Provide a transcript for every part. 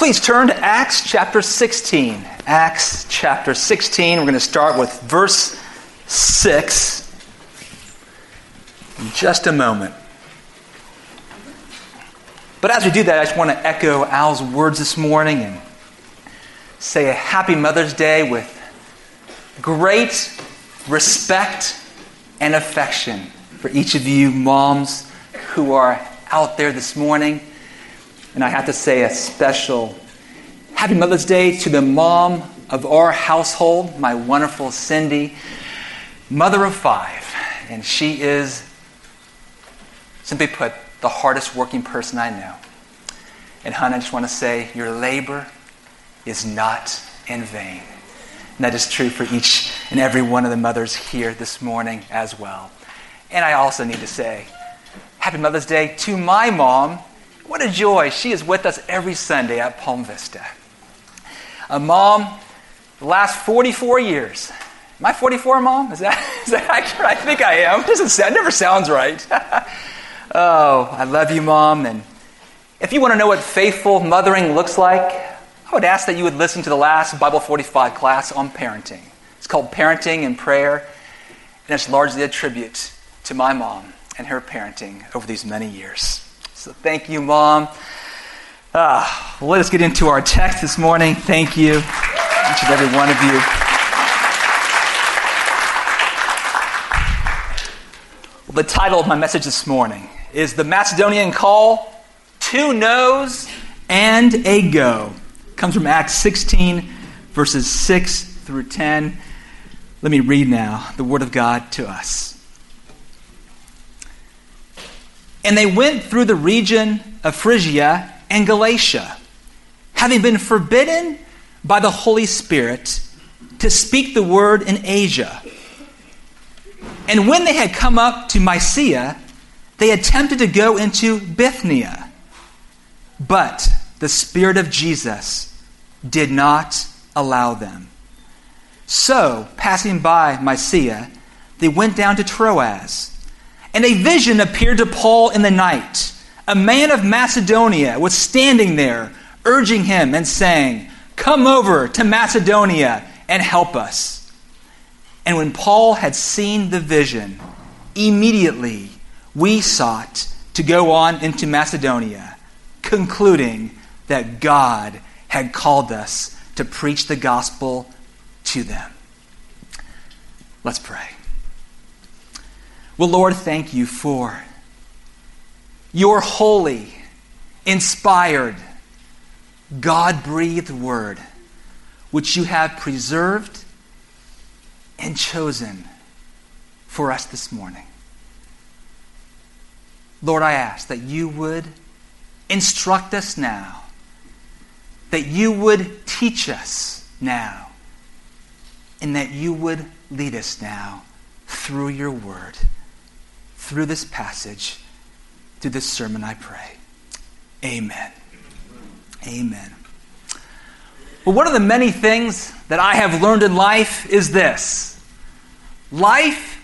Please turn to Acts chapter 16. Acts chapter 16. We're going to start with verse 6 in just a moment. But as we do that, I just want to echo Al's words this morning and say a happy Mother's Day with great respect and affection for each of you moms who are out there this morning. And I have to say a special Happy Mother's Day to the mom of our household, my wonderful Cindy, mother of five. And she is, simply put, the hardest working person I know. And, hon, I just want to say your labor is not in vain. And that is true for each and every one of the mothers here this morning as well. And I also need to say, Happy Mother's Day to my mom, what a joy. She is with us every Sunday at Palm Vista. A mom, the last 44 years. Am I 44, Mom? Is that, is that accurate? I think I am. Doesn't, it never sounds right. oh, I love you, Mom. And if you want to know what faithful mothering looks like, I would ask that you would listen to the last Bible 45 class on parenting. It's called Parenting and Prayer, and it's largely a tribute to my mom and her parenting over these many years. So thank you, Mom. Uh, let us get into our text this morning. Thank you, each and every one of you. Well, the title of my message this morning is The Macedonian Call Two No's and a Go. It comes from Acts 16, verses 6 through 10. Let me read now the Word of God to us. And they went through the region of Phrygia and Galatia, having been forbidden by the Holy Spirit to speak the word in Asia. And when they had come up to Mysia, they attempted to go into Bithynia. But the Spirit of Jesus did not allow them. So, passing by Mysia, they went down to Troas. And a vision appeared to Paul in the night. A man of Macedonia was standing there, urging him and saying, Come over to Macedonia and help us. And when Paul had seen the vision, immediately we sought to go on into Macedonia, concluding that God had called us to preach the gospel to them. Let's pray. Well, Lord, thank you for your holy, inspired, God breathed word, which you have preserved and chosen for us this morning. Lord, I ask that you would instruct us now, that you would teach us now, and that you would lead us now through your word through this passage, through this sermon, I pray. Amen. Amen. Well, one of the many things that I have learned in life is this life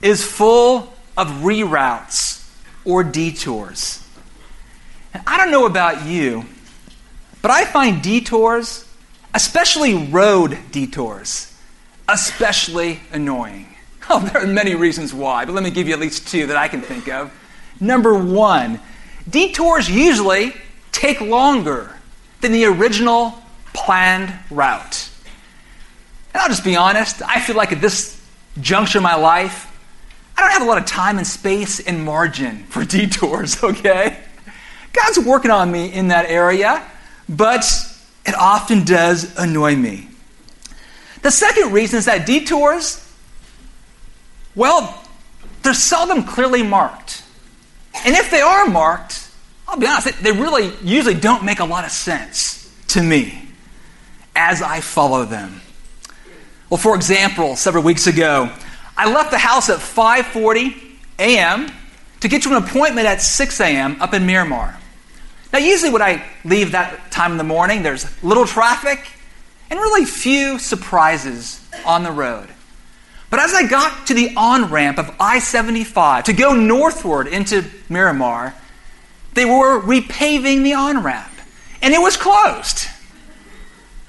is full of reroutes or detours. And I don't know about you, but I find detours, especially road detours, especially annoying. Oh, there are many reasons why, but let me give you at least two that I can think of. Number one, detours usually take longer than the original planned route. And I'll just be honest, I feel like at this juncture of my life, I don't have a lot of time and space and margin for detours, okay? God's working on me in that area, but it often does annoy me. The second reason is that detours well, they're seldom clearly marked. And if they are marked, I'll be honest, they really usually don't make a lot of sense to me as I follow them. Well, for example, several weeks ago, I left the house at 5:40 a.m. to get to an appointment at 6 a.m. up in Miramar. Now, usually when I leave that time in the morning, there's little traffic and really few surprises on the road. But as I got to the on ramp of I 75 to go northward into Miramar, they were repaving the on ramp. and it was closed.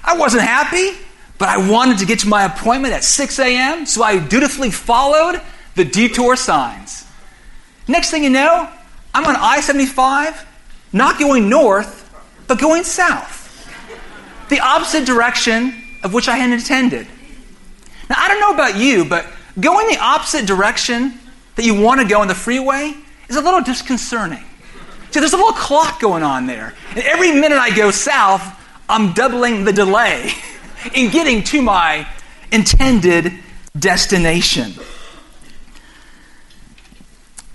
I wasn't happy, but I wanted to get to my appointment at 6 a.m., so I dutifully followed the detour signs. Next thing you know, I'm on I 75, not going north, but going south. The opposite direction of which I had intended. Now, I don't know about you, but going the opposite direction that you want to go on the freeway is a little disconcerting. See, there's a little clock going on there. And every minute I go south, I'm doubling the delay in getting to my intended destination.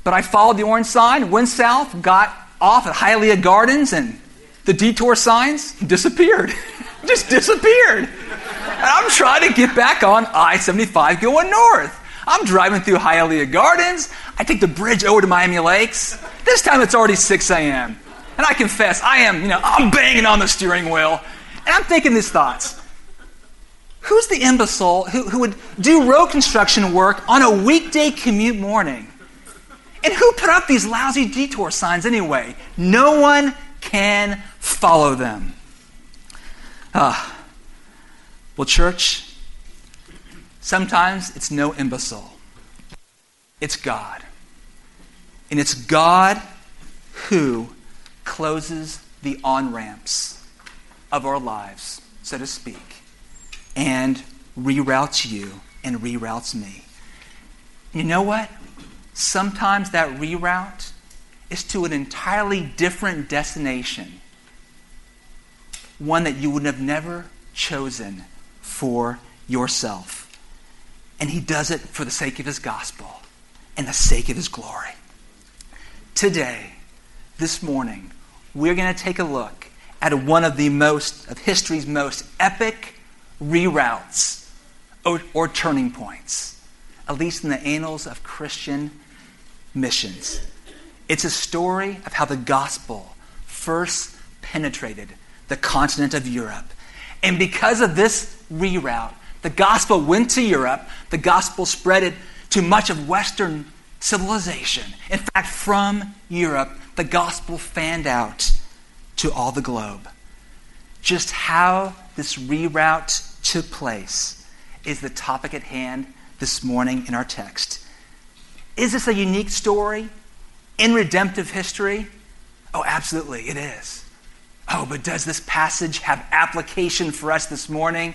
But I followed the orange sign, went south, got off at Hialeah Gardens, and the detour signs disappeared. Just disappeared. And I'm trying to get back on I 75 going north. I'm driving through Hialeah Gardens. I take the bridge over to Miami Lakes. This time it's already 6 a.m. And I confess, I am, you know, I'm banging on the steering wheel. And I'm thinking these thoughts. Who's the imbecile who, who would do road construction work on a weekday commute morning? And who put up these lousy detour signs anyway? No one can follow them. Ah. Well, church, sometimes it's no imbecile, it's God. And it's God who closes the on ramps of our lives, so to speak, and reroutes you and reroutes me. You know what? Sometimes that reroute is to an entirely different destination, one that you would have never chosen for yourself. And He does it for the sake of His gospel and the sake of His glory. Today, this morning, we're going to take a look at one of the most, of history's most epic reroutes or, or turning points, at least in the annals of Christian missions. It's a story of how the gospel first penetrated the continent of Europe. And because of this reroute, the gospel went to Europe, the gospel spread it to much of Western civilization. In fact, from Europe, the gospel fanned out to all the globe. Just how this reroute took place is the topic at hand this morning in our text. Is this a unique story in redemptive history? Oh, absolutely, it is. Oh, but does this passage have application for us this morning?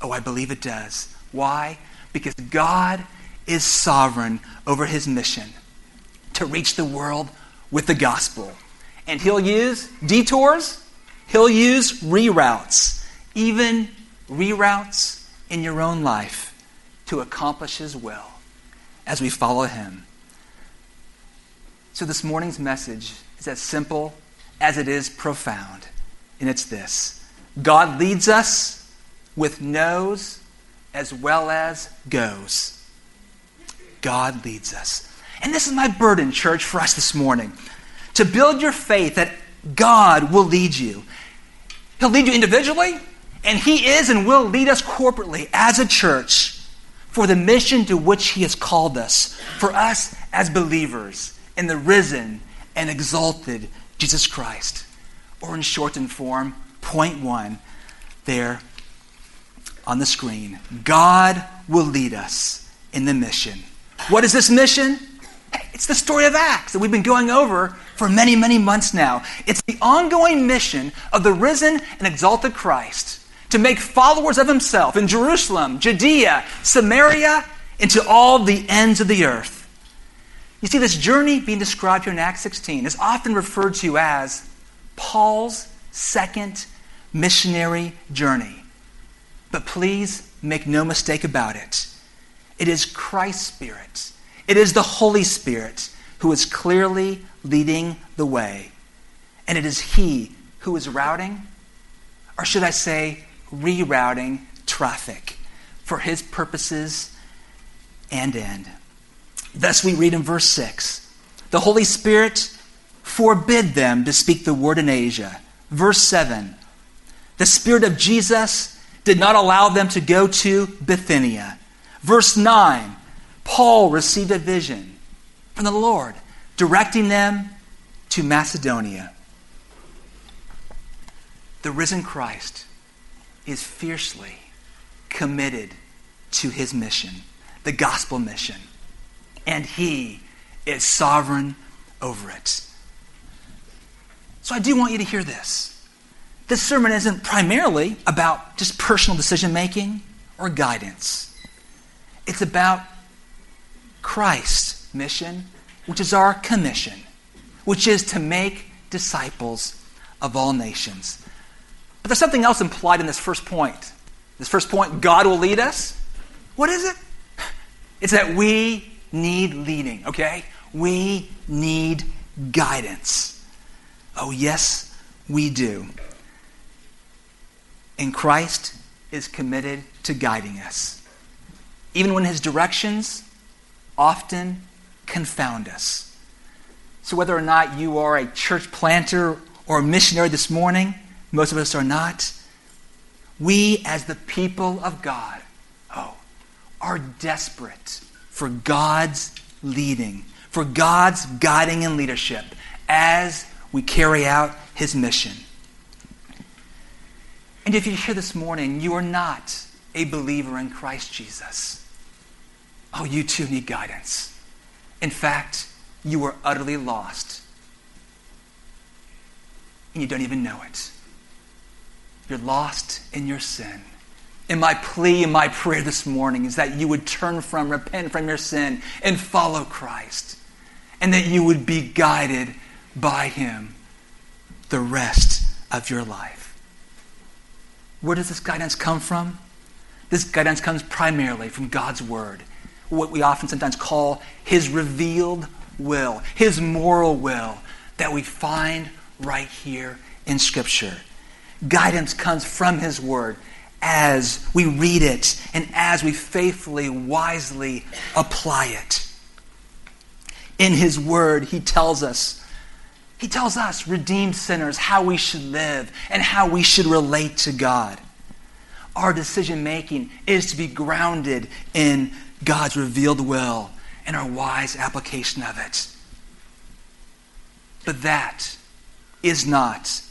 Oh, I believe it does. Why? Because God is sovereign over his mission to reach the world with the gospel. And he'll use detours, he'll use reroutes, even reroutes in your own life to accomplish his will as we follow him. So, this morning's message is as simple as it is profound, and it's this God leads us with no's as well as goes. God leads us. And this is my burden, church, for us this morning to build your faith that God will lead you. He'll lead you individually, and He is and will lead us corporately as a church for the mission to which He has called us, for us as believers in the risen and exalted Jesus Christ. Or in shortened form, point one there on the screen God will lead us in the mission. What is this mission? It's the story of Acts that we've been going over for many, many months now. It's the ongoing mission of the risen and exalted Christ to make followers of himself in Jerusalem, Judea, Samaria, and to all the ends of the earth. You see, this journey being described here in Acts 16 is often referred to as Paul's second missionary journey. But please make no mistake about it. It is Christ's Spirit, it is the Holy Spirit who is clearly leading the way. And it is He who is routing, or should I say, rerouting traffic for his purposes and end. Thus, we read in verse 6 the Holy Spirit forbid them to speak the word in Asia. Verse 7 the Spirit of Jesus did not allow them to go to Bithynia. Verse 9 Paul received a vision from the Lord directing them to Macedonia. the risen Christ is fiercely committed to his mission, the gospel mission, and he is sovereign over it. So I do want you to hear this. This sermon isn't primarily about just personal decision making or guidance. It's about Christ's mission, which is our commission, which is to make disciples of all nations. But there's something else implied in this first point. This first point, God will lead us. What is it? It's that we need leading, okay? We need guidance. Oh, yes, we do. And Christ is committed to guiding us, even when his directions often confound us. So, whether or not you are a church planter or a missionary this morning, most of us are not. We, as the people of God, oh, are desperate for God's leading, for God's guiding and leadership as we carry out his mission. And if you're here this morning, you are not a believer in Christ Jesus. Oh, you too need guidance. In fact, you are utterly lost. And you don't even know it. You're lost in your sin. And my plea and my prayer this morning is that you would turn from, repent from your sin, and follow Christ. And that you would be guided by Him the rest of your life. Where does this guidance come from? This guidance comes primarily from God's Word, what we often sometimes call His revealed will, His moral will that we find right here in Scripture. Guidance comes from His Word as we read it and as we faithfully, wisely apply it. In His Word, He tells us he tells us, redeemed sinners, how we should live and how we should relate to God. Our decision making is to be grounded in God's revealed will and our wise application of it. But that is not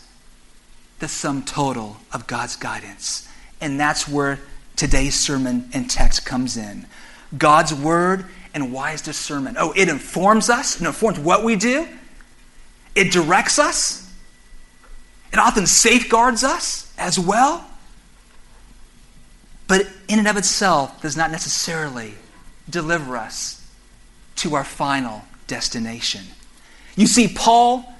the sum total of God's guidance. And that's where today's sermon and text comes in. God's word and wise discernment. Oh, it informs us, it informs what we do, it directs us. It often safeguards us as well. But in and of itself does not necessarily deliver us to our final destination. You see, Paul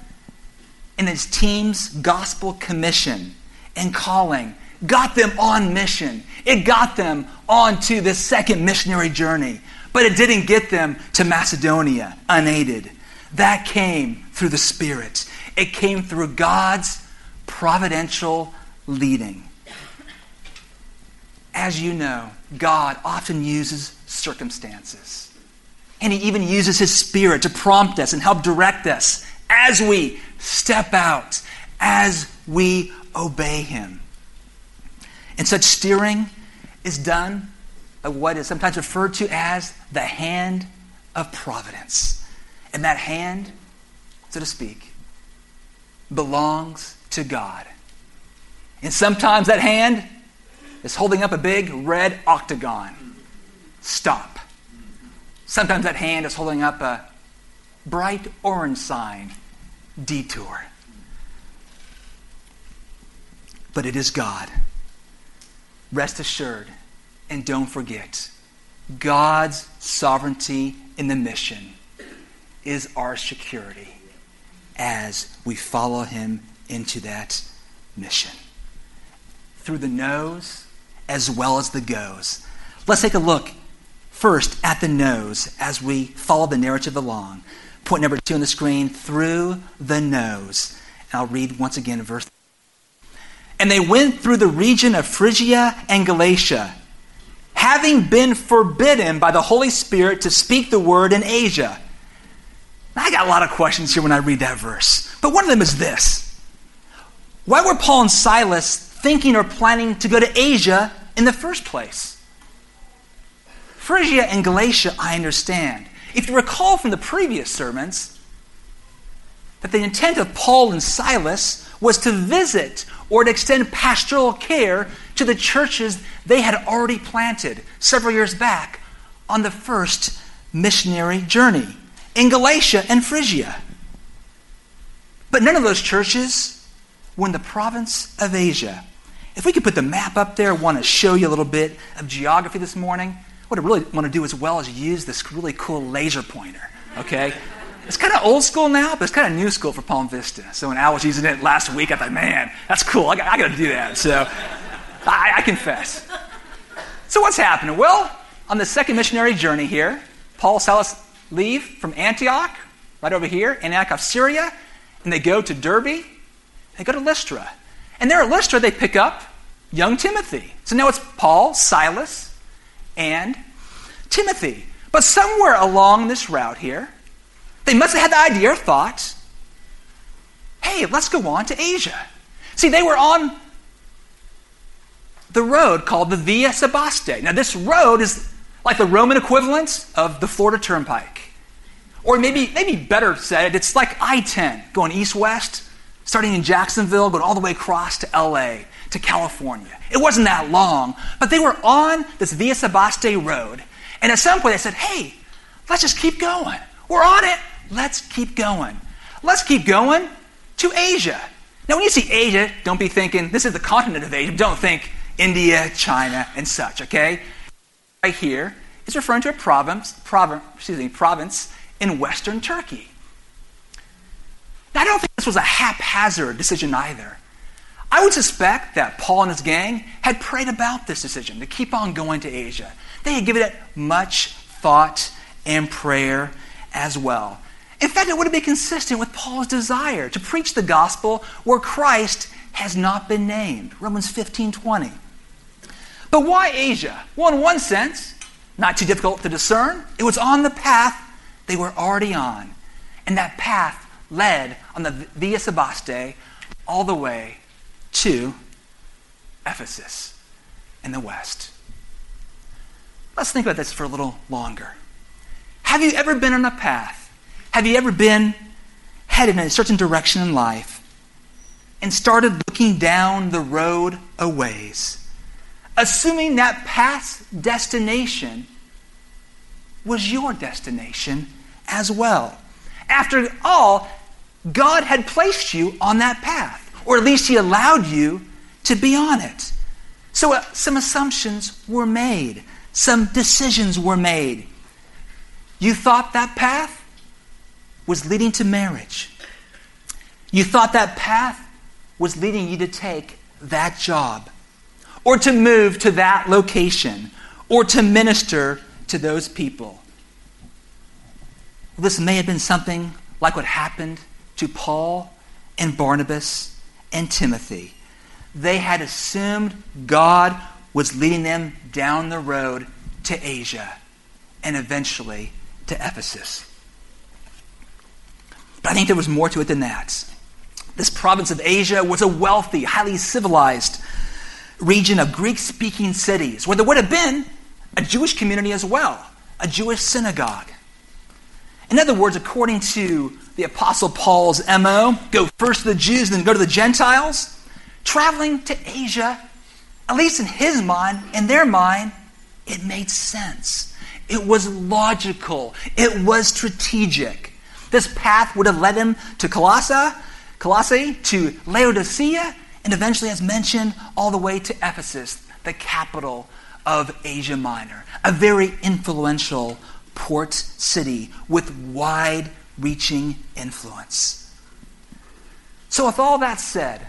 and his team's gospel commission and calling got them on mission. It got them onto this second missionary journey, but it didn't get them to Macedonia unaided. That came through the Spirit, it came through God's providential leading. As you know, God often uses circumstances. And He even uses His Spirit to prompt us and help direct us as we step out, as we obey Him. And such steering is done by what is sometimes referred to as the hand of providence. And that hand, so to speak, belongs to God. And sometimes that hand is holding up a big red octagon. Stop. Sometimes that hand is holding up a bright orange sign. Detour. But it is God. Rest assured and don't forget God's sovereignty in the mission is our security as we follow him into that mission. Through the no's as well as the go's. Let's take a look first at the no's as we follow the narrative along. Point number two on the screen through the no's. I'll read once again verse. And they went through the region of Phrygia and Galatia, having been forbidden by the Holy Spirit to speak the word in Asia. I got a lot of questions here when I read that verse. But one of them is this Why were Paul and Silas thinking or planning to go to Asia in the first place? Phrygia and Galatia, I understand. If you recall from the previous sermons, that the intent of Paul and Silas was to visit or to extend pastoral care to the churches they had already planted several years back on the first missionary journey in Galatia and Phrygia. But none of those churches were in the province of Asia. If we could put the map up there, I want to show you a little bit of geography this morning. What I really want to do as well is use this really cool laser pointer, okay? It's kind of old school now, but it's kind of new school for Palm Vista. So when Al was using it last week, I thought, man, that's cool. I got, to do that. So I, I confess. So what's happening? Well, on the second missionary journey here, Paul Silas leave from Antioch, right over here, Antioch of Syria, and they go to Derbe. They go to Lystra. And there at Lystra, they pick up young Timothy. So now it's Paul, Silas, and Timothy. But somewhere along this route here, they must have had the idea or thought hey, let's go on to Asia. See, they were on the road called the Via Sebaste. Now, this road is like the Roman equivalent of the Florida Turnpike. Or maybe, maybe better said, it's like I 10 going east west, starting in Jacksonville, going all the way across to LA, to California. It wasn't that long, but they were on this Via Sebaste road. And at some point they said, hey, let's just keep going. We're on it. Let's keep going. Let's keep going to Asia. Now, when you see Asia, don't be thinking this is the continent of Asia. Don't think India, China, and such, okay? Right here is referring to a province, province, excuse me, province in western Turkey. Now, I don't think this was a haphazard decision either. I would suspect that Paul and his gang had prayed about this decision to keep on going to Asia. They had given it much thought and prayer as well. In fact, it would have been consistent with Paul's desire to preach the gospel where Christ has not been named. Romans 15 20. But why Asia? Well, in one sense, not too difficult to discern. It was on the path they were already on. And that path led on the Via Sebaste all the way to Ephesus in the west. Let's think about this for a little longer. Have you ever been on a path have you ever been headed in a certain direction in life and started looking down the road a ways, assuming that past destination was your destination as well? After all, God had placed you on that path, or at least He allowed you to be on it. So uh, some assumptions were made, some decisions were made. You thought that path was leading to marriage. You thought that path was leading you to take that job, or to move to that location, or to minister to those people. This may have been something like what happened to Paul and Barnabas and Timothy. They had assumed God was leading them down the road to Asia and eventually to Ephesus. But I think there was more to it than that. This province of Asia was a wealthy, highly civilized region of Greek speaking cities where there would have been a Jewish community as well, a Jewish synagogue. In other words, according to the Apostle Paul's MO, go first to the Jews, then go to the Gentiles. Traveling to Asia, at least in his mind, in their mind, it made sense. It was logical. It was strategic. This path would have led him to Colossae, Colossae, to Laodicea, and eventually, as mentioned, all the way to Ephesus, the capital of Asia Minor, a very influential port city with wide reaching influence. So, with all that said,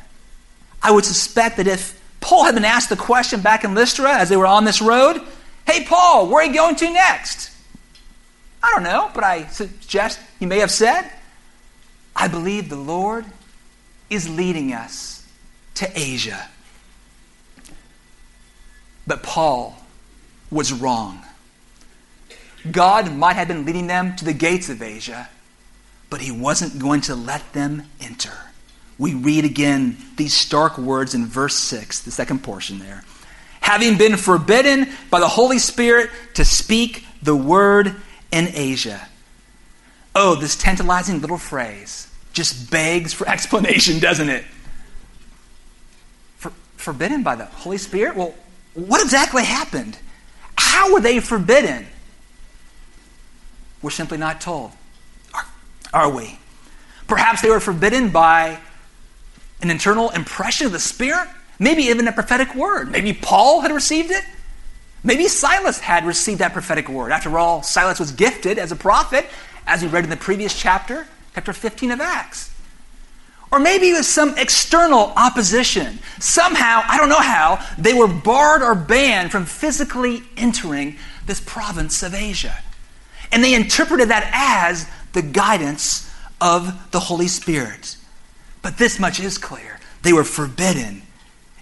I would suspect that if Paul had been asked the question back in Lystra as they were on this road, Hey, Paul, where are you going to next? I don't know, but I suggest he may have said, I believe the Lord is leading us to Asia. But Paul was wrong. God might have been leading them to the gates of Asia, but he wasn't going to let them enter. We read again these stark words in verse 6, the second portion there. Having been forbidden by the Holy Spirit to speak the word in Asia. Oh, this tantalizing little phrase just begs for explanation, doesn't it? forbidden by the Holy Spirit? Well, what exactly happened? How were they forbidden? We're simply not told. Are, are we? Perhaps they were forbidden by an internal impression of the Spirit, maybe even a prophetic word. Maybe Paul had received it. Maybe Silas had received that prophetic word. After all, Silas was gifted as a prophet, as we read in the previous chapter, chapter 15 of Acts. Or maybe it was some external opposition. Somehow, I don't know how, they were barred or banned from physically entering this province of Asia. And they interpreted that as the guidance of the Holy Spirit. But this much is clear they were forbidden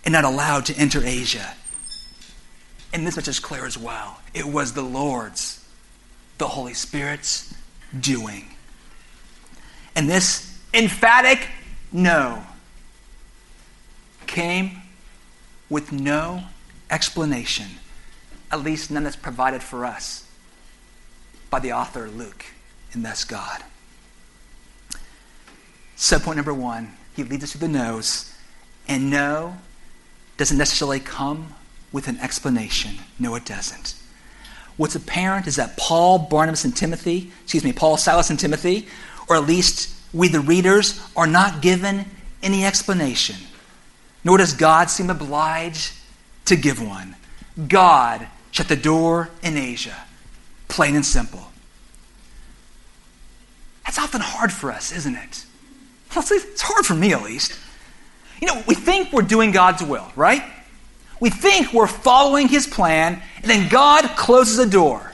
and not allowed to enter Asia. And this much is clear as well. It was the Lord's, the Holy Spirit's doing. And this emphatic no came with no explanation, at least none that's provided for us by the author Luke, and thus God. Subpoint number one, he leads us to the no's, and no doesn't necessarily come with an explanation. No, it doesn't. What's apparent is that Paul, Barnabas, and Timothy, excuse me, Paul, Silas, and Timothy, or at least we, the readers, are not given any explanation, nor does God seem obliged to give one. God shut the door in Asia, plain and simple. That's often hard for us, isn't it? It's hard for me at least. You know, we think we're doing God's will, right? We think we're following His plan, and then God closes a door,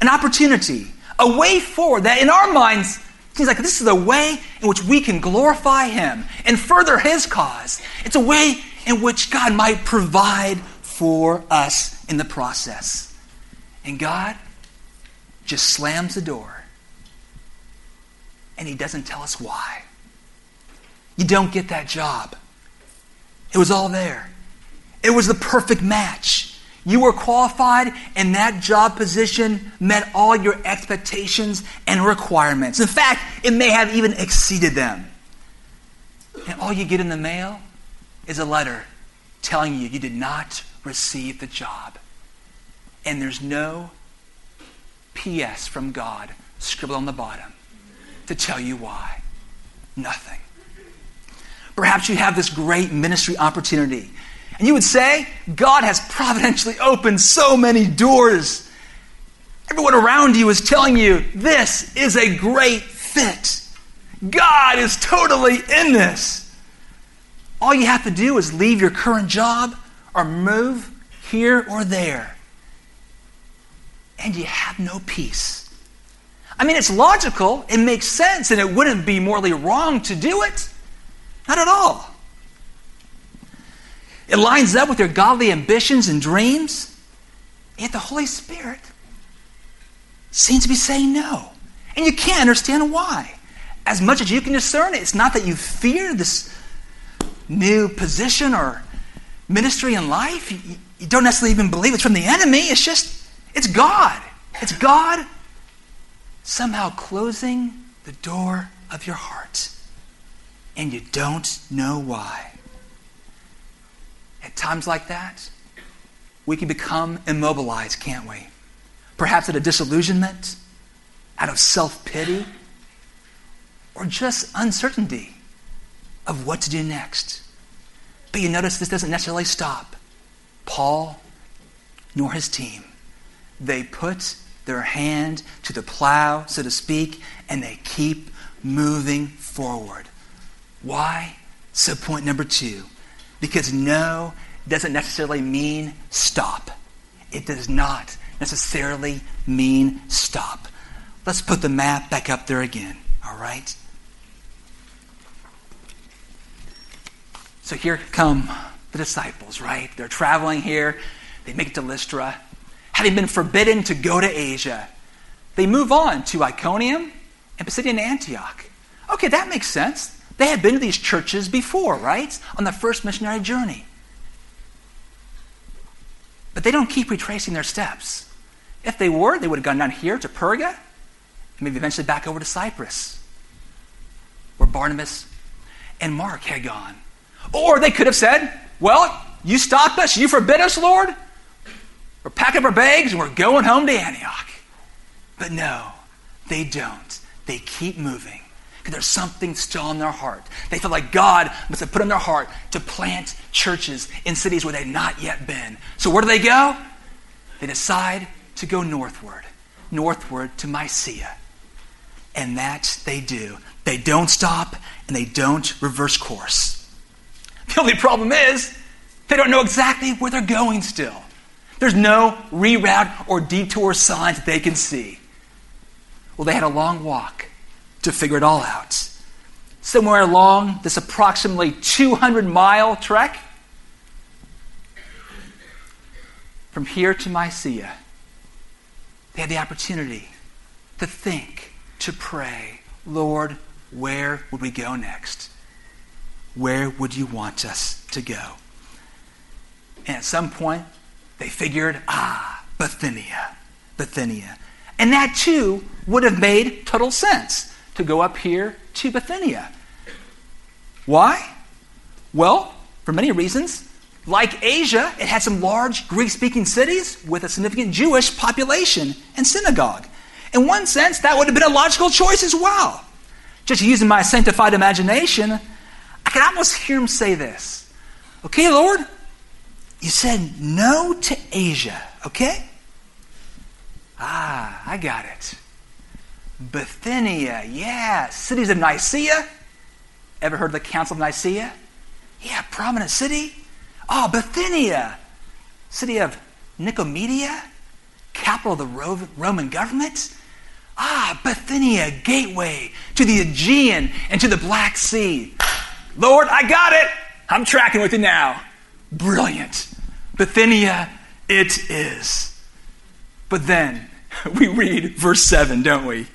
an opportunity, a way forward that in our minds seems like this is a way in which we can glorify Him and further His cause. It's a way in which God might provide for us in the process. And God just slams the door, and He doesn't tell us why. You don't get that job. It was all there. It was the perfect match. You were qualified, and that job position met all your expectations and requirements. In fact, it may have even exceeded them. And all you get in the mail is a letter telling you you did not receive the job. And there's no P.S. from God scribbled on the bottom to tell you why. Nothing. Perhaps you have this great ministry opportunity and you would say, God has providentially opened so many doors. Everyone around you is telling you this is a great fit. God is totally in this. All you have to do is leave your current job or move here or there. And you have no peace. I mean, it's logical, it makes sense, and it wouldn't be morally wrong to do it. Not at all. It lines up with your godly ambitions and dreams. Yet the Holy Spirit seems to be saying no. And you can't understand why. As much as you can discern it, it's not that you fear this new position or ministry in life. You, you don't necessarily even believe it's from the enemy. It's just, it's God. It's God somehow closing the door of your heart. And you don't know why. At times like that, we can become immobilized, can't we? Perhaps out of disillusionment, out of self pity, or just uncertainty of what to do next. But you notice this doesn't necessarily stop Paul nor his team. They put their hand to the plow, so to speak, and they keep moving forward. Why? So, point number two because no doesn't necessarily mean stop. It does not necessarily mean stop. Let's put the map back up there again, all right? So here come the disciples, right? They're traveling here. They make it to Lystra. Having been forbidden to go to Asia, they move on to Iconium and Pisidian Antioch. Okay, that makes sense. They had been to these churches before, right? On the first missionary journey. But they don't keep retracing their steps. If they were, they would have gone down here to Perga and maybe eventually back over to Cyprus, where Barnabas and Mark had gone. Or they could have said, well, you stop us, you forbid us, Lord. We're packing up our bags and we're going home to Antioch. But no, they don't. They keep moving because there's something still in their heart. They feel like God must have put in their heart to plant churches in cities where they've not yet been. So where do they go? They decide to go northward, northward to Mysia. And that they do. They don't stop and they don't reverse course. The only problem is they don't know exactly where they're going still. There's no reroute or detour signs that they can see. Well, they had a long walk to figure it all out. Somewhere along this approximately 200 mile trek from here to Mysia, they had the opportunity to think, to pray, Lord, where would we go next? Where would you want us to go? And at some point, they figured, ah, Bithynia, Bithynia. And that too would have made total sense to go up here to Bithynia. Why? Well, for many reasons. Like Asia, it had some large Greek speaking cities with a significant Jewish population and synagogue. In one sense, that would have been a logical choice as well. Just using my sanctified imagination, I can almost hear him say this Okay, Lord, you said no to Asia, okay? Ah, I got it. Bithynia, yeah. Cities of Nicaea. Ever heard of the Council of Nicaea? Yeah, prominent city. Oh, Bithynia, city of Nicomedia, capital of the Roman government. Ah, Bithynia, gateway to the Aegean and to the Black Sea. Lord, I got it. I'm tracking with you now. Brilliant. Bithynia, it is. But then we read verse 7, don't we?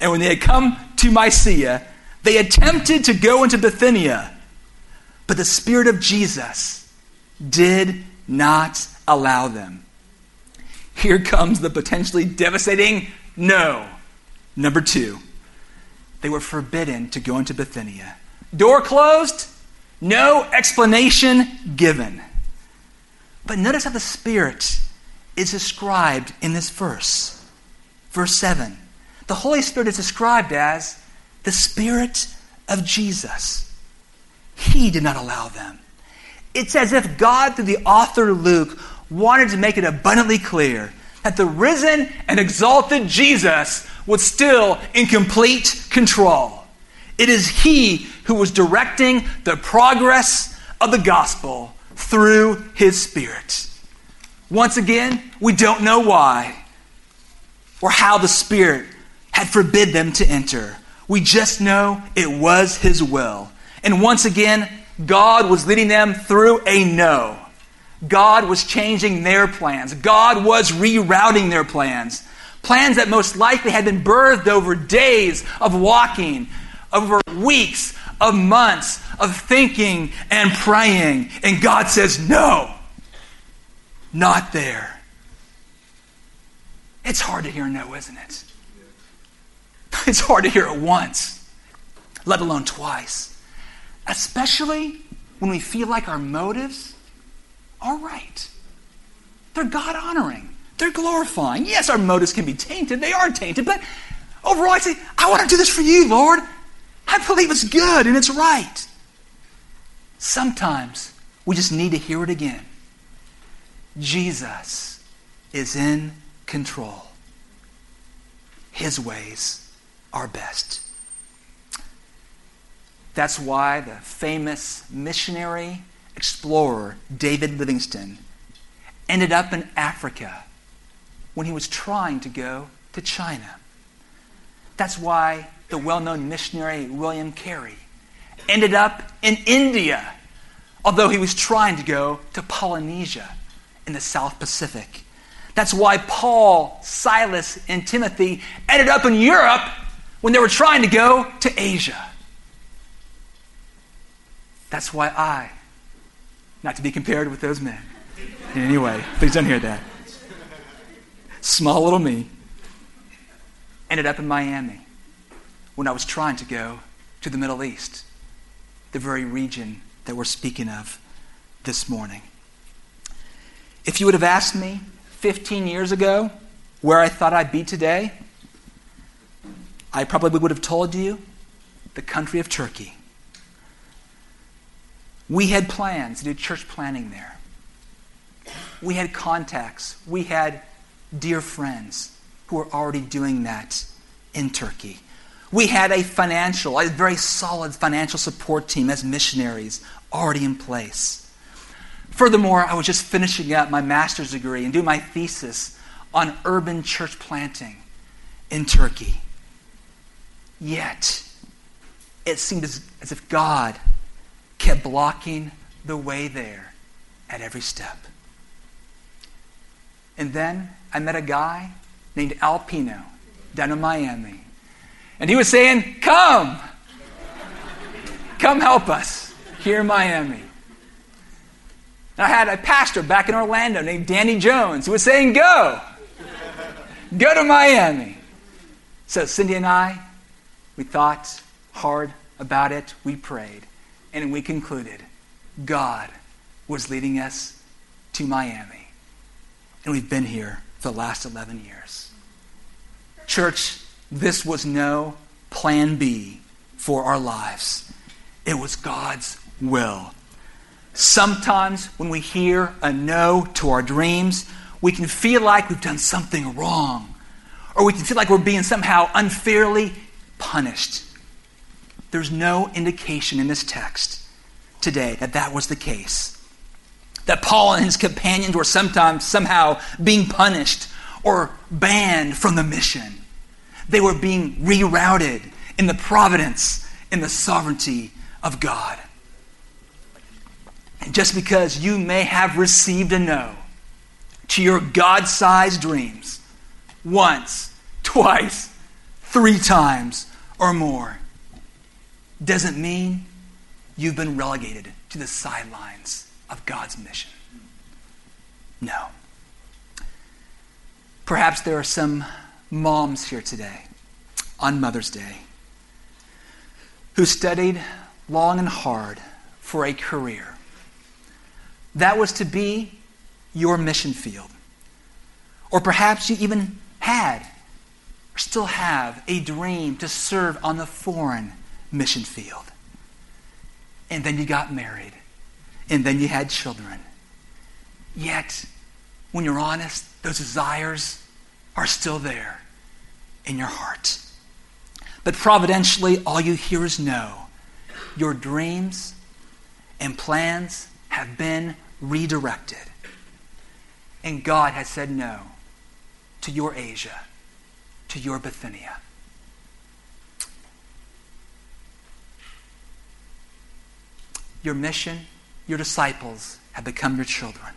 And when they had come to Mysia, they attempted to go into Bithynia, but the Spirit of Jesus did not allow them. Here comes the potentially devastating no. Number two, they were forbidden to go into Bithynia. Door closed, no explanation given. But notice how the Spirit is described in this verse. Verse 7 the Holy Spirit is described as the Spirit of Jesus. He did not allow them. It's as if God, through the author Luke, wanted to make it abundantly clear that the risen and exalted Jesus was still in complete control. It is He who was directing the progress of the gospel through His Spirit. Once again, we don't know why or how the Spirit had forbid them to enter. We just know it was his will. And once again, God was leading them through a no. God was changing their plans. God was rerouting their plans. Plans that most likely had been birthed over days of walking, over weeks, of months, of thinking and praying. And God says, No, not there. It's hard to hear no, isn't it? It's hard to hear it once, let alone twice. Especially when we feel like our motives are right. They're God honoring, they're glorifying. Yes, our motives can be tainted, they are tainted, but overall I say, I want to do this for you, Lord. I believe it's good and it's right. Sometimes we just need to hear it again. Jesus is in control. His ways our best. That's why the famous missionary explorer David Livingstone ended up in Africa when he was trying to go to China. That's why the well known missionary William Carey ended up in India, although he was trying to go to Polynesia in the South Pacific. That's why Paul, Silas, and Timothy ended up in Europe when they were trying to go to Asia. That's why I, not to be compared with those men in any way, please don't hear that. Small little me ended up in Miami when I was trying to go to the Middle East, the very region that we're speaking of this morning. If you would have asked me 15 years ago where I thought I'd be today, I probably would have told you the country of Turkey. We had plans to do church planting there. We had contacts. We had dear friends who were already doing that in Turkey. We had a financial, a very solid financial support team as missionaries already in place. Furthermore, I was just finishing up my master's degree and doing my thesis on urban church planting in Turkey. Yet, it seemed as, as if God kept blocking the way there at every step. And then I met a guy named Alpino down in Miami. And he was saying, Come! Come help us here in Miami. And I had a pastor back in Orlando named Danny Jones who was saying, Go! Go to Miami. So Cindy and I, we thought hard about it, we prayed, and we concluded God was leading us to Miami. And we've been here for the last 11 years. Church, this was no plan B for our lives, it was God's will. Sometimes when we hear a no to our dreams, we can feel like we've done something wrong, or we can feel like we're being somehow unfairly punished. There's no indication in this text today that that was the case. That Paul and his companions were sometimes somehow being punished or banned from the mission. They were being rerouted in the providence, in the sovereignty of God. And just because you may have received a no to your God sized dreams once, twice, three times, or more, doesn't mean you've been relegated to the sidelines of God's mission. No. Perhaps there are some moms here today on Mother's Day who studied long and hard for a career. That was to be your mission field. Or perhaps you even had still have a dream to serve on the foreign mission field. And then you got married. And then you had children. Yet, when you're honest, those desires are still there in your heart. But providentially, all you hear is no. Your dreams and plans have been redirected. And God has said no to your Asia, to your Bithynia. Your mission, your disciples have become your children.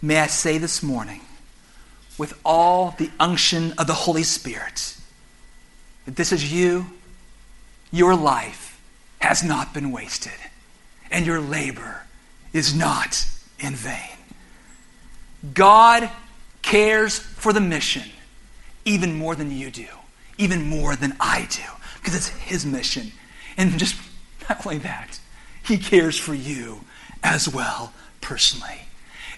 May I say this morning, with all the unction of the Holy Spirit, that this is you, your life has not been wasted, and your labor is not in vain. God cares for the mission even more than you do, even more than I do, because it's His mission. And just not only that, He cares for you as well, personally.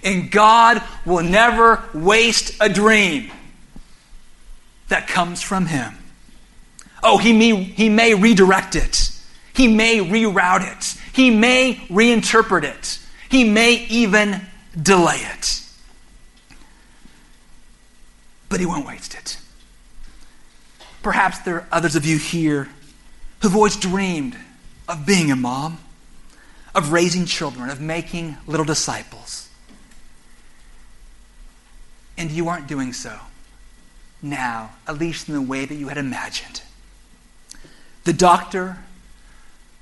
And God will never waste a dream that comes from Him. Oh, He may, he may redirect it, He may reroute it, He may reinterpret it, He may even delay it. But He won't waste it. Perhaps there are others of you here who've always dreamed of being a mom, of raising children, of making little disciples. And you aren't doing so now, at least in the way that you had imagined. The doctor,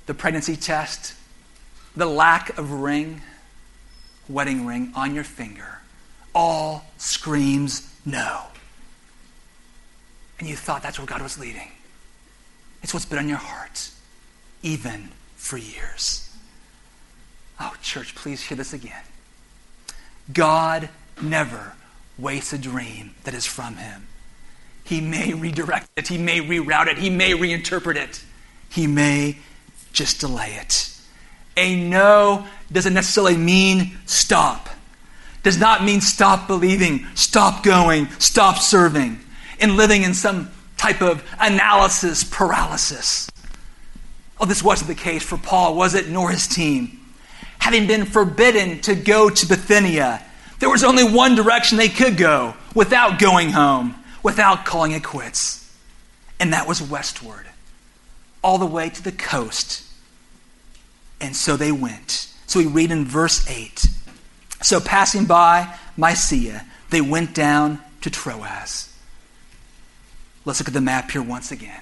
the pregnancy test, the lack of ring, wedding ring on your finger, all screams no. And you thought that's where God was leading. It's what's been on your heart even for years. Oh, church, please hear this again. God never wastes a dream that is from Him. He may redirect it, He may reroute it, He may reinterpret it, He may just delay it. A no doesn't necessarily mean stop. Does not mean stop believing, stop going, stop serving, and living in some type of analysis paralysis. Oh, this wasn't the case for Paul, was it? Nor his team. Having been forbidden to go to Bithynia, there was only one direction they could go without going home, without calling it quits. And that was westward, all the way to the coast. And so they went. So we read in verse 8 So passing by Mysia, they went down to Troas. Let's look at the map here once again.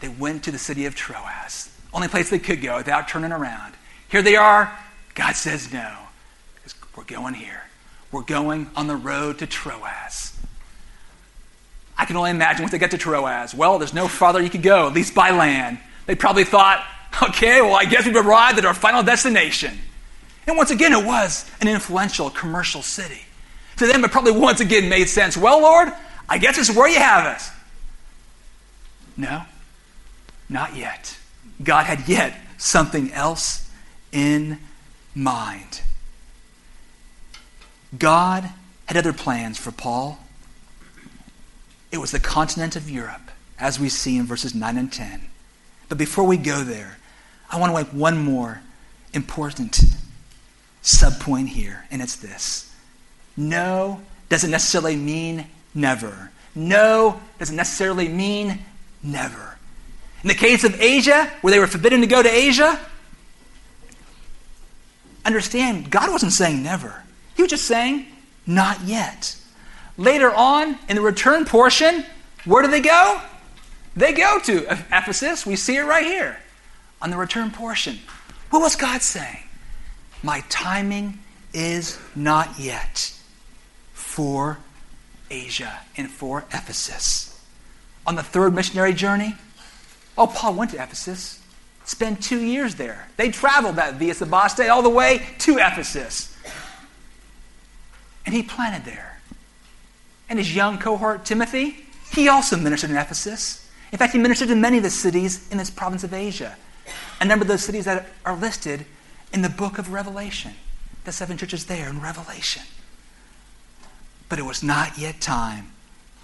They went to the city of Troas, only place they could go without turning around. Here they are. God says no. We're going here. We're going on the road to Troas. I can only imagine once they get to Troas. Well, there's no farther you could go, at least by land. They probably thought, okay, well, I guess we've arrived at our final destination. And once again, it was an influential commercial city. To them, it probably once again made sense. Well, Lord, I guess this is where you have us. No, not yet. God had yet something else in mind. God had other plans for Paul. It was the continent of Europe, as we see in verses 9 and 10. But before we go there, I want to make one more important subpoint here, and it's this No doesn't necessarily mean never. No doesn't necessarily mean never. In the case of Asia, where they were forbidden to go to Asia, understand, God wasn't saying never. He was just saying, not yet. Later on, in the return portion, where do they go? They go to Ephesus. We see it right here on the return portion. What was God saying? My timing is not yet for Asia and for Ephesus. On the third missionary journey, oh, Paul went to Ephesus, spent two years there. They traveled that via Sebaste all the way to Ephesus. And he planted there. And his young cohort, Timothy, he also ministered in Ephesus. In fact, he ministered in many of the cities in this province of Asia. A number of those cities that are listed in the book of Revelation, the seven churches there in Revelation. But it was not yet time.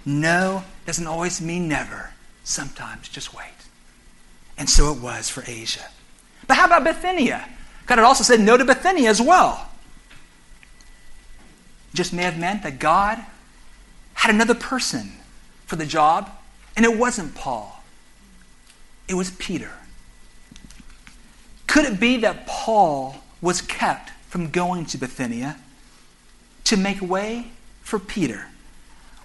No doesn't always mean never. Sometimes just wait. And so it was for Asia. But how about Bithynia? God had also said no to Bithynia as well. Just may have meant that God had another person for the job, and it wasn't Paul, it was Peter. Could it be that Paul was kept from going to Bithynia to make way for Peter?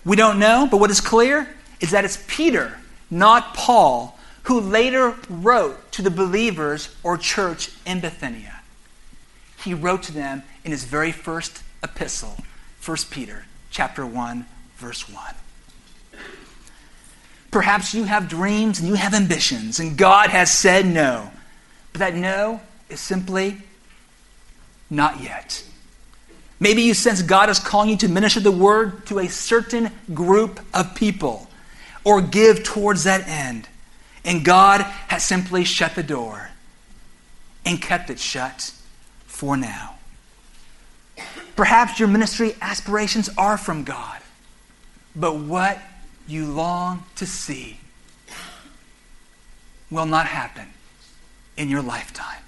We don't know, but what is clear is that it's Peter, not Paul, who later wrote to the believers or church in Bithynia. He wrote to them in his very first epistle, 1 Peter chapter 1, verse 1. Perhaps you have dreams and you have ambitions, and God has said no. But that no is simply not yet. Maybe you sense God is calling you to minister the word to a certain group of people or give towards that end. And God has simply shut the door and kept it shut for now. Perhaps your ministry aspirations are from God, but what you long to see will not happen in your lifetime.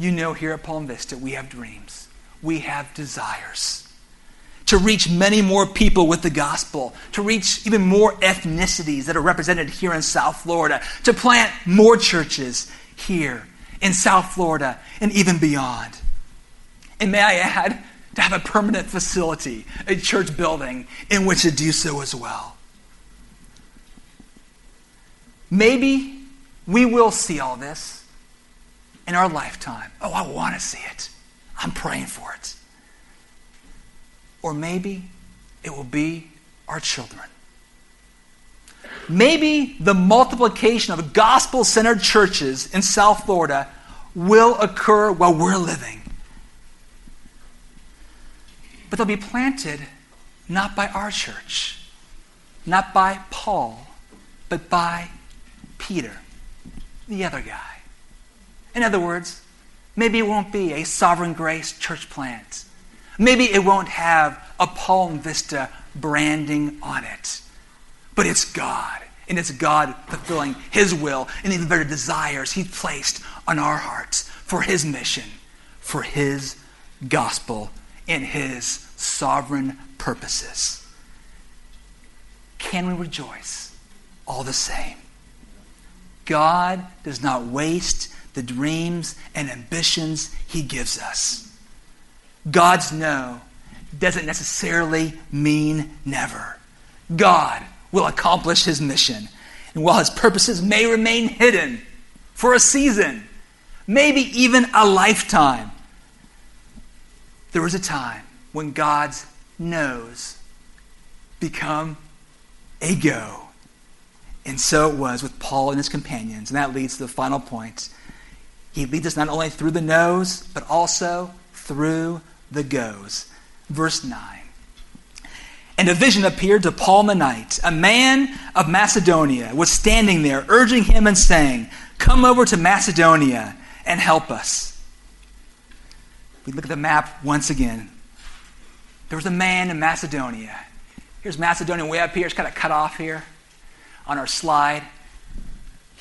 You know, here at Palm Vista, we have dreams, we have desires to reach many more people with the gospel, to reach even more ethnicities that are represented here in South Florida, to plant more churches here in South Florida and even beyond. And may I add, to have a permanent facility, a church building in which to do so as well. Maybe we will see all this in our lifetime. Oh, I want to see it. I'm praying for it. Or maybe it will be our children. Maybe the multiplication of gospel centered churches in South Florida will occur while we're living. But they'll be planted not by our church, not by Paul, but by Peter the other guy. In other words, maybe it won't be a sovereign grace church plant. Maybe it won't have a Palm Vista branding on it. But it's God. And it's God fulfilling His will and the very desires He placed on our hearts for His mission, for His gospel, and His sovereign purposes. Can we rejoice all the same? God does not waste the dreams and ambitions He gives us. God's no doesn't necessarily mean never. God will accomplish his mission. And while his purposes may remain hidden for a season, maybe even a lifetime, there was a time when God's no's become a go. And so it was with Paul and his companions. And that leads to the final point. He leads us not only through the no's, but also through the goes. Verse 9. And a vision appeared to Paul the night. A man of Macedonia was standing there, urging him and saying, Come over to Macedonia and help us. We look at the map once again. There was a man in Macedonia. Here's Macedonia way up here. It's kind of cut off here on our slide.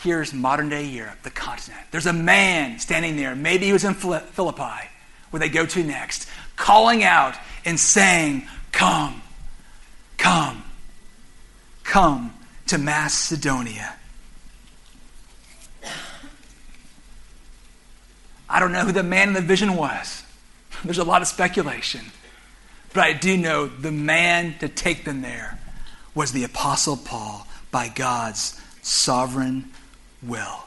Here's modern day Europe, the continent. There's a man standing there. Maybe he was in Philippi, where they go to next, calling out and saying, Come, come, come to Macedonia. I don't know who the man in the vision was. There's a lot of speculation. But I do know the man to take them there was the Apostle Paul by God's sovereign will.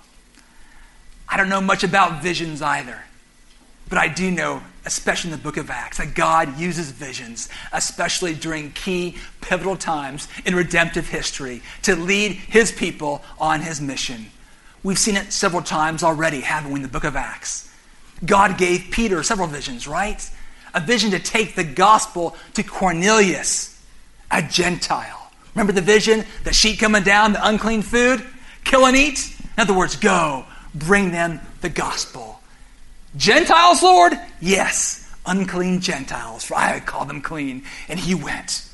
I don't know much about visions either. But I do know, especially in the book of Acts, that God uses visions, especially during key pivotal times in redemptive history, to lead his people on his mission. We've seen it several times already, haven't we, in the book of Acts? God gave Peter several visions, right? A vision to take the gospel to Cornelius, a Gentile. Remember the vision? The sheep coming down, the unclean food? Kill and eat? In other words, go, bring them the gospel. Gentiles, Lord? Yes, unclean Gentiles, for I call them clean. And he went.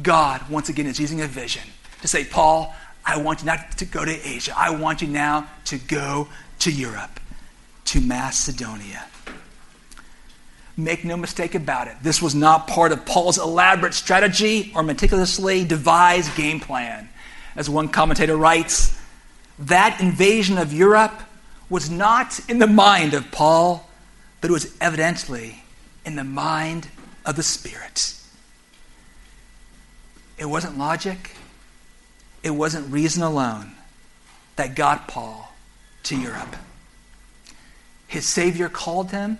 God, once again, is using a vision to say, Paul, I want you not to go to Asia. I want you now to go to Europe, to Macedonia. Make no mistake about it, this was not part of Paul's elaborate strategy or meticulously devised game plan. As one commentator writes, that invasion of Europe was not in the mind of Paul, but it was evidently in the mind of the Spirit. It wasn't logic, it wasn't reason alone that got Paul to Europe. His Savior called him,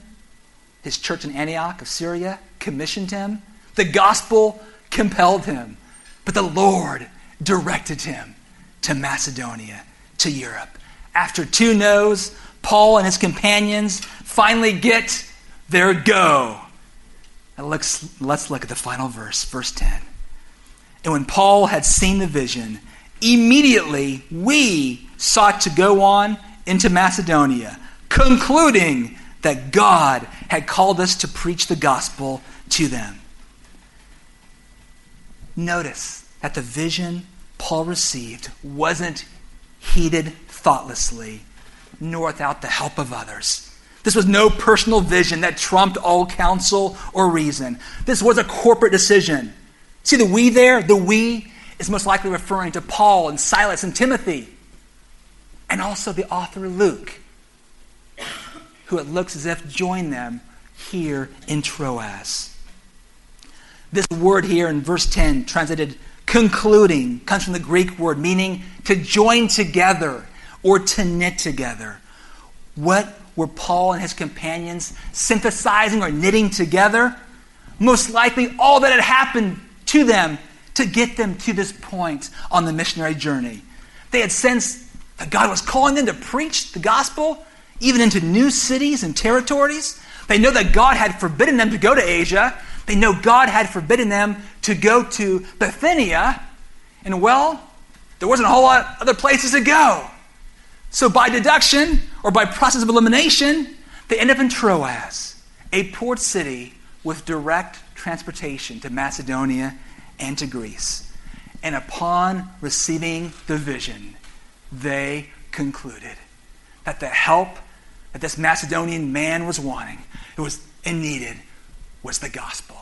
his church in Antioch of Syria commissioned him, the gospel compelled him, but the Lord directed him to Macedonia, to Europe. After two no's, Paul and his companions finally get their go. And let's, let's look at the final verse, verse 10. And when Paul had seen the vision, immediately we sought to go on into Macedonia, concluding that God had called us to preach the gospel to them. Notice that the vision Paul received wasn't heeded thoughtlessly, nor without the help of others. This was no personal vision that trumped all counsel or reason. This was a corporate decision. See the we there? The we is most likely referring to Paul and Silas and Timothy, and also the author Luke, who it looks as if joined them here in Troas. This word here in verse 10, translated concluding, comes from the Greek word meaning to join together or to knit together. What were Paul and his companions synthesizing or knitting together? Most likely, all that had happened to them to get them to this point on the missionary journey. They had sensed that God was calling them to preach the gospel even into new cities and territories. They know that God had forbidden them to go to Asia. They know God had forbidden them to go to Bithynia. And well, there wasn't a whole lot of other places to go. So, by deduction, or by process of elimination, they end up in Troas, a port city with direct transportation to Macedonia and to Greece. And upon receiving the vision, they concluded that the help that this Macedonian man was wanting, it was and needed, was the gospel.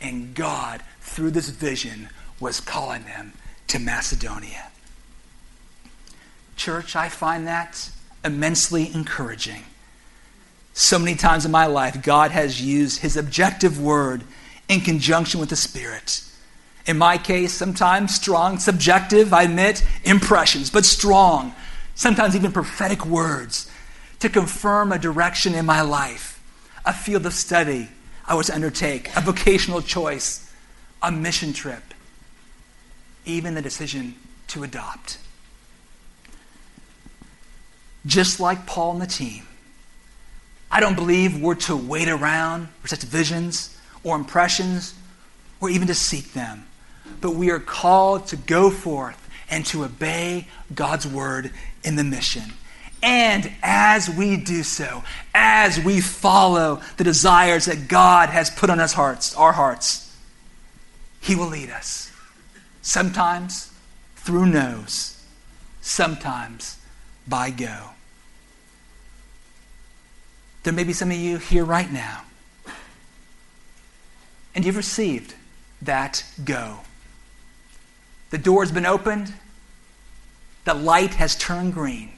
And God, through this vision, was calling them to Macedonia. Church, I find that immensely encouraging. So many times in my life, God has used His objective word in conjunction with the Spirit. In my case, sometimes strong, subjective, I admit, impressions, but strong, sometimes even prophetic words to confirm a direction in my life, a field of study I was to undertake, a vocational choice, a mission trip, even the decision to adopt. Just like Paul and the team, I don't believe we're to wait around for such visions or impressions or even to seek them. But we are called to go forth and to obey God's word in the mission. And as we do so, as we follow the desires that God has put on us hearts, our hearts, He will lead us. Sometimes through no's, sometimes by go. There may be some of you here right now, and you've received that go. The door has been opened, the light has turned green,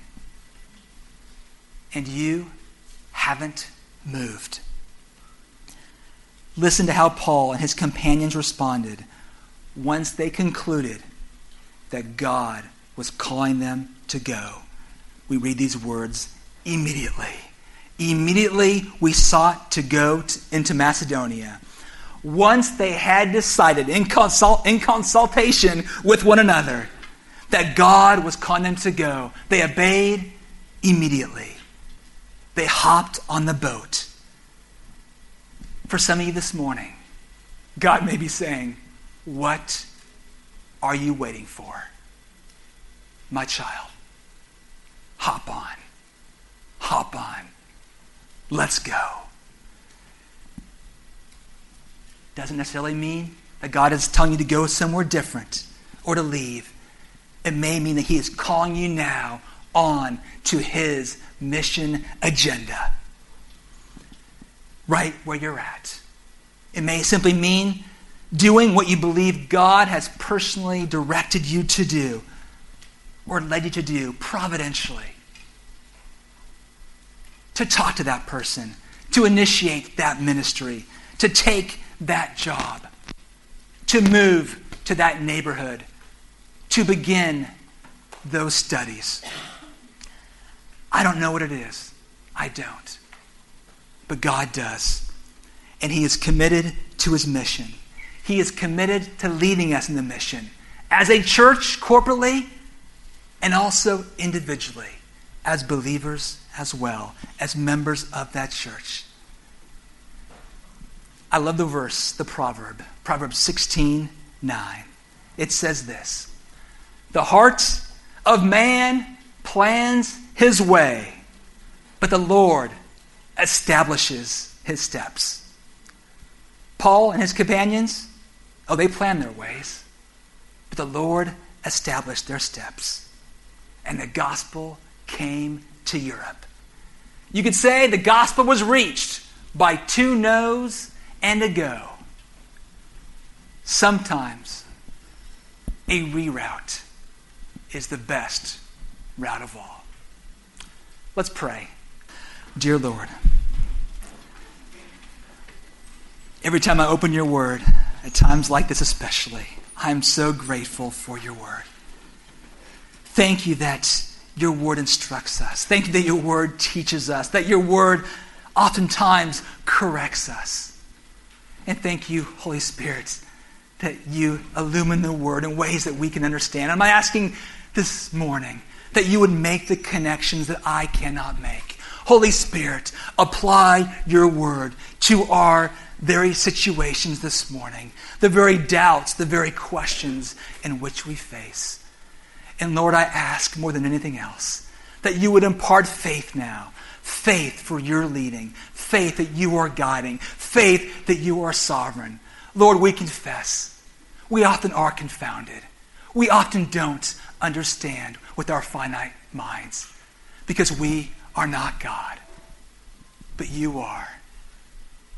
and you haven't moved. Listen to how Paul and his companions responded once they concluded that God was calling them to go. We read these words immediately. Immediately we sought to go to, into Macedonia. Once they had decided in, consult, in consultation with one another that God was calling them to go, they obeyed immediately. They hopped on the boat. For some of you this morning, God may be saying, What are you waiting for? My child, hop on. Hop on. Let's go. Doesn't necessarily mean that God is telling you to go somewhere different or to leave. It may mean that He is calling you now on to His mission agenda. Right where you're at. It may simply mean doing what you believe God has personally directed you to do or led you to do providentially to talk to that person, to initiate that ministry, to take that job, to move to that neighborhood, to begin those studies. I don't know what it is. I don't. But God does. And He is committed to His mission. He is committed to leading us in the mission as a church, corporately, and also individually, as believers as well as members of that church. I love the verse, the proverb, Proverbs 16 9. It says this The heart of man plans his way, but the Lord establishes his steps. Paul and his companions, oh, they planned their ways, but the Lord established their steps. And the gospel came to Europe. You could say the gospel was reached by two no's and a go. Sometimes a reroute is the best route of all. Let's pray. Dear Lord, every time I open your word, at times like this especially, I'm so grateful for your word. Thank you that your word instructs us. Thank you that your word teaches us, that your word oftentimes corrects us. And thank you, Holy Spirit, that you illumine the word in ways that we can understand. I'm asking this morning that you would make the connections that I cannot make. Holy Spirit, apply your word to our very situations this morning, the very doubts, the very questions in which we face. And Lord, I ask more than anything else that you would impart faith now. Faith for your leading, faith that you are guiding, faith that you are sovereign. Lord, we confess. We often are confounded. We often don't understand with our finite minds because we are not God, but you are.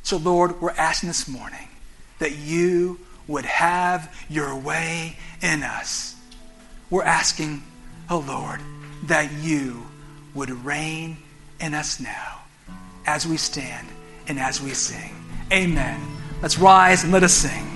So, Lord, we're asking this morning that you would have your way in us. We're asking, oh Lord, that you would reign in us now as we stand and as we sing. Amen. Let's rise and let us sing.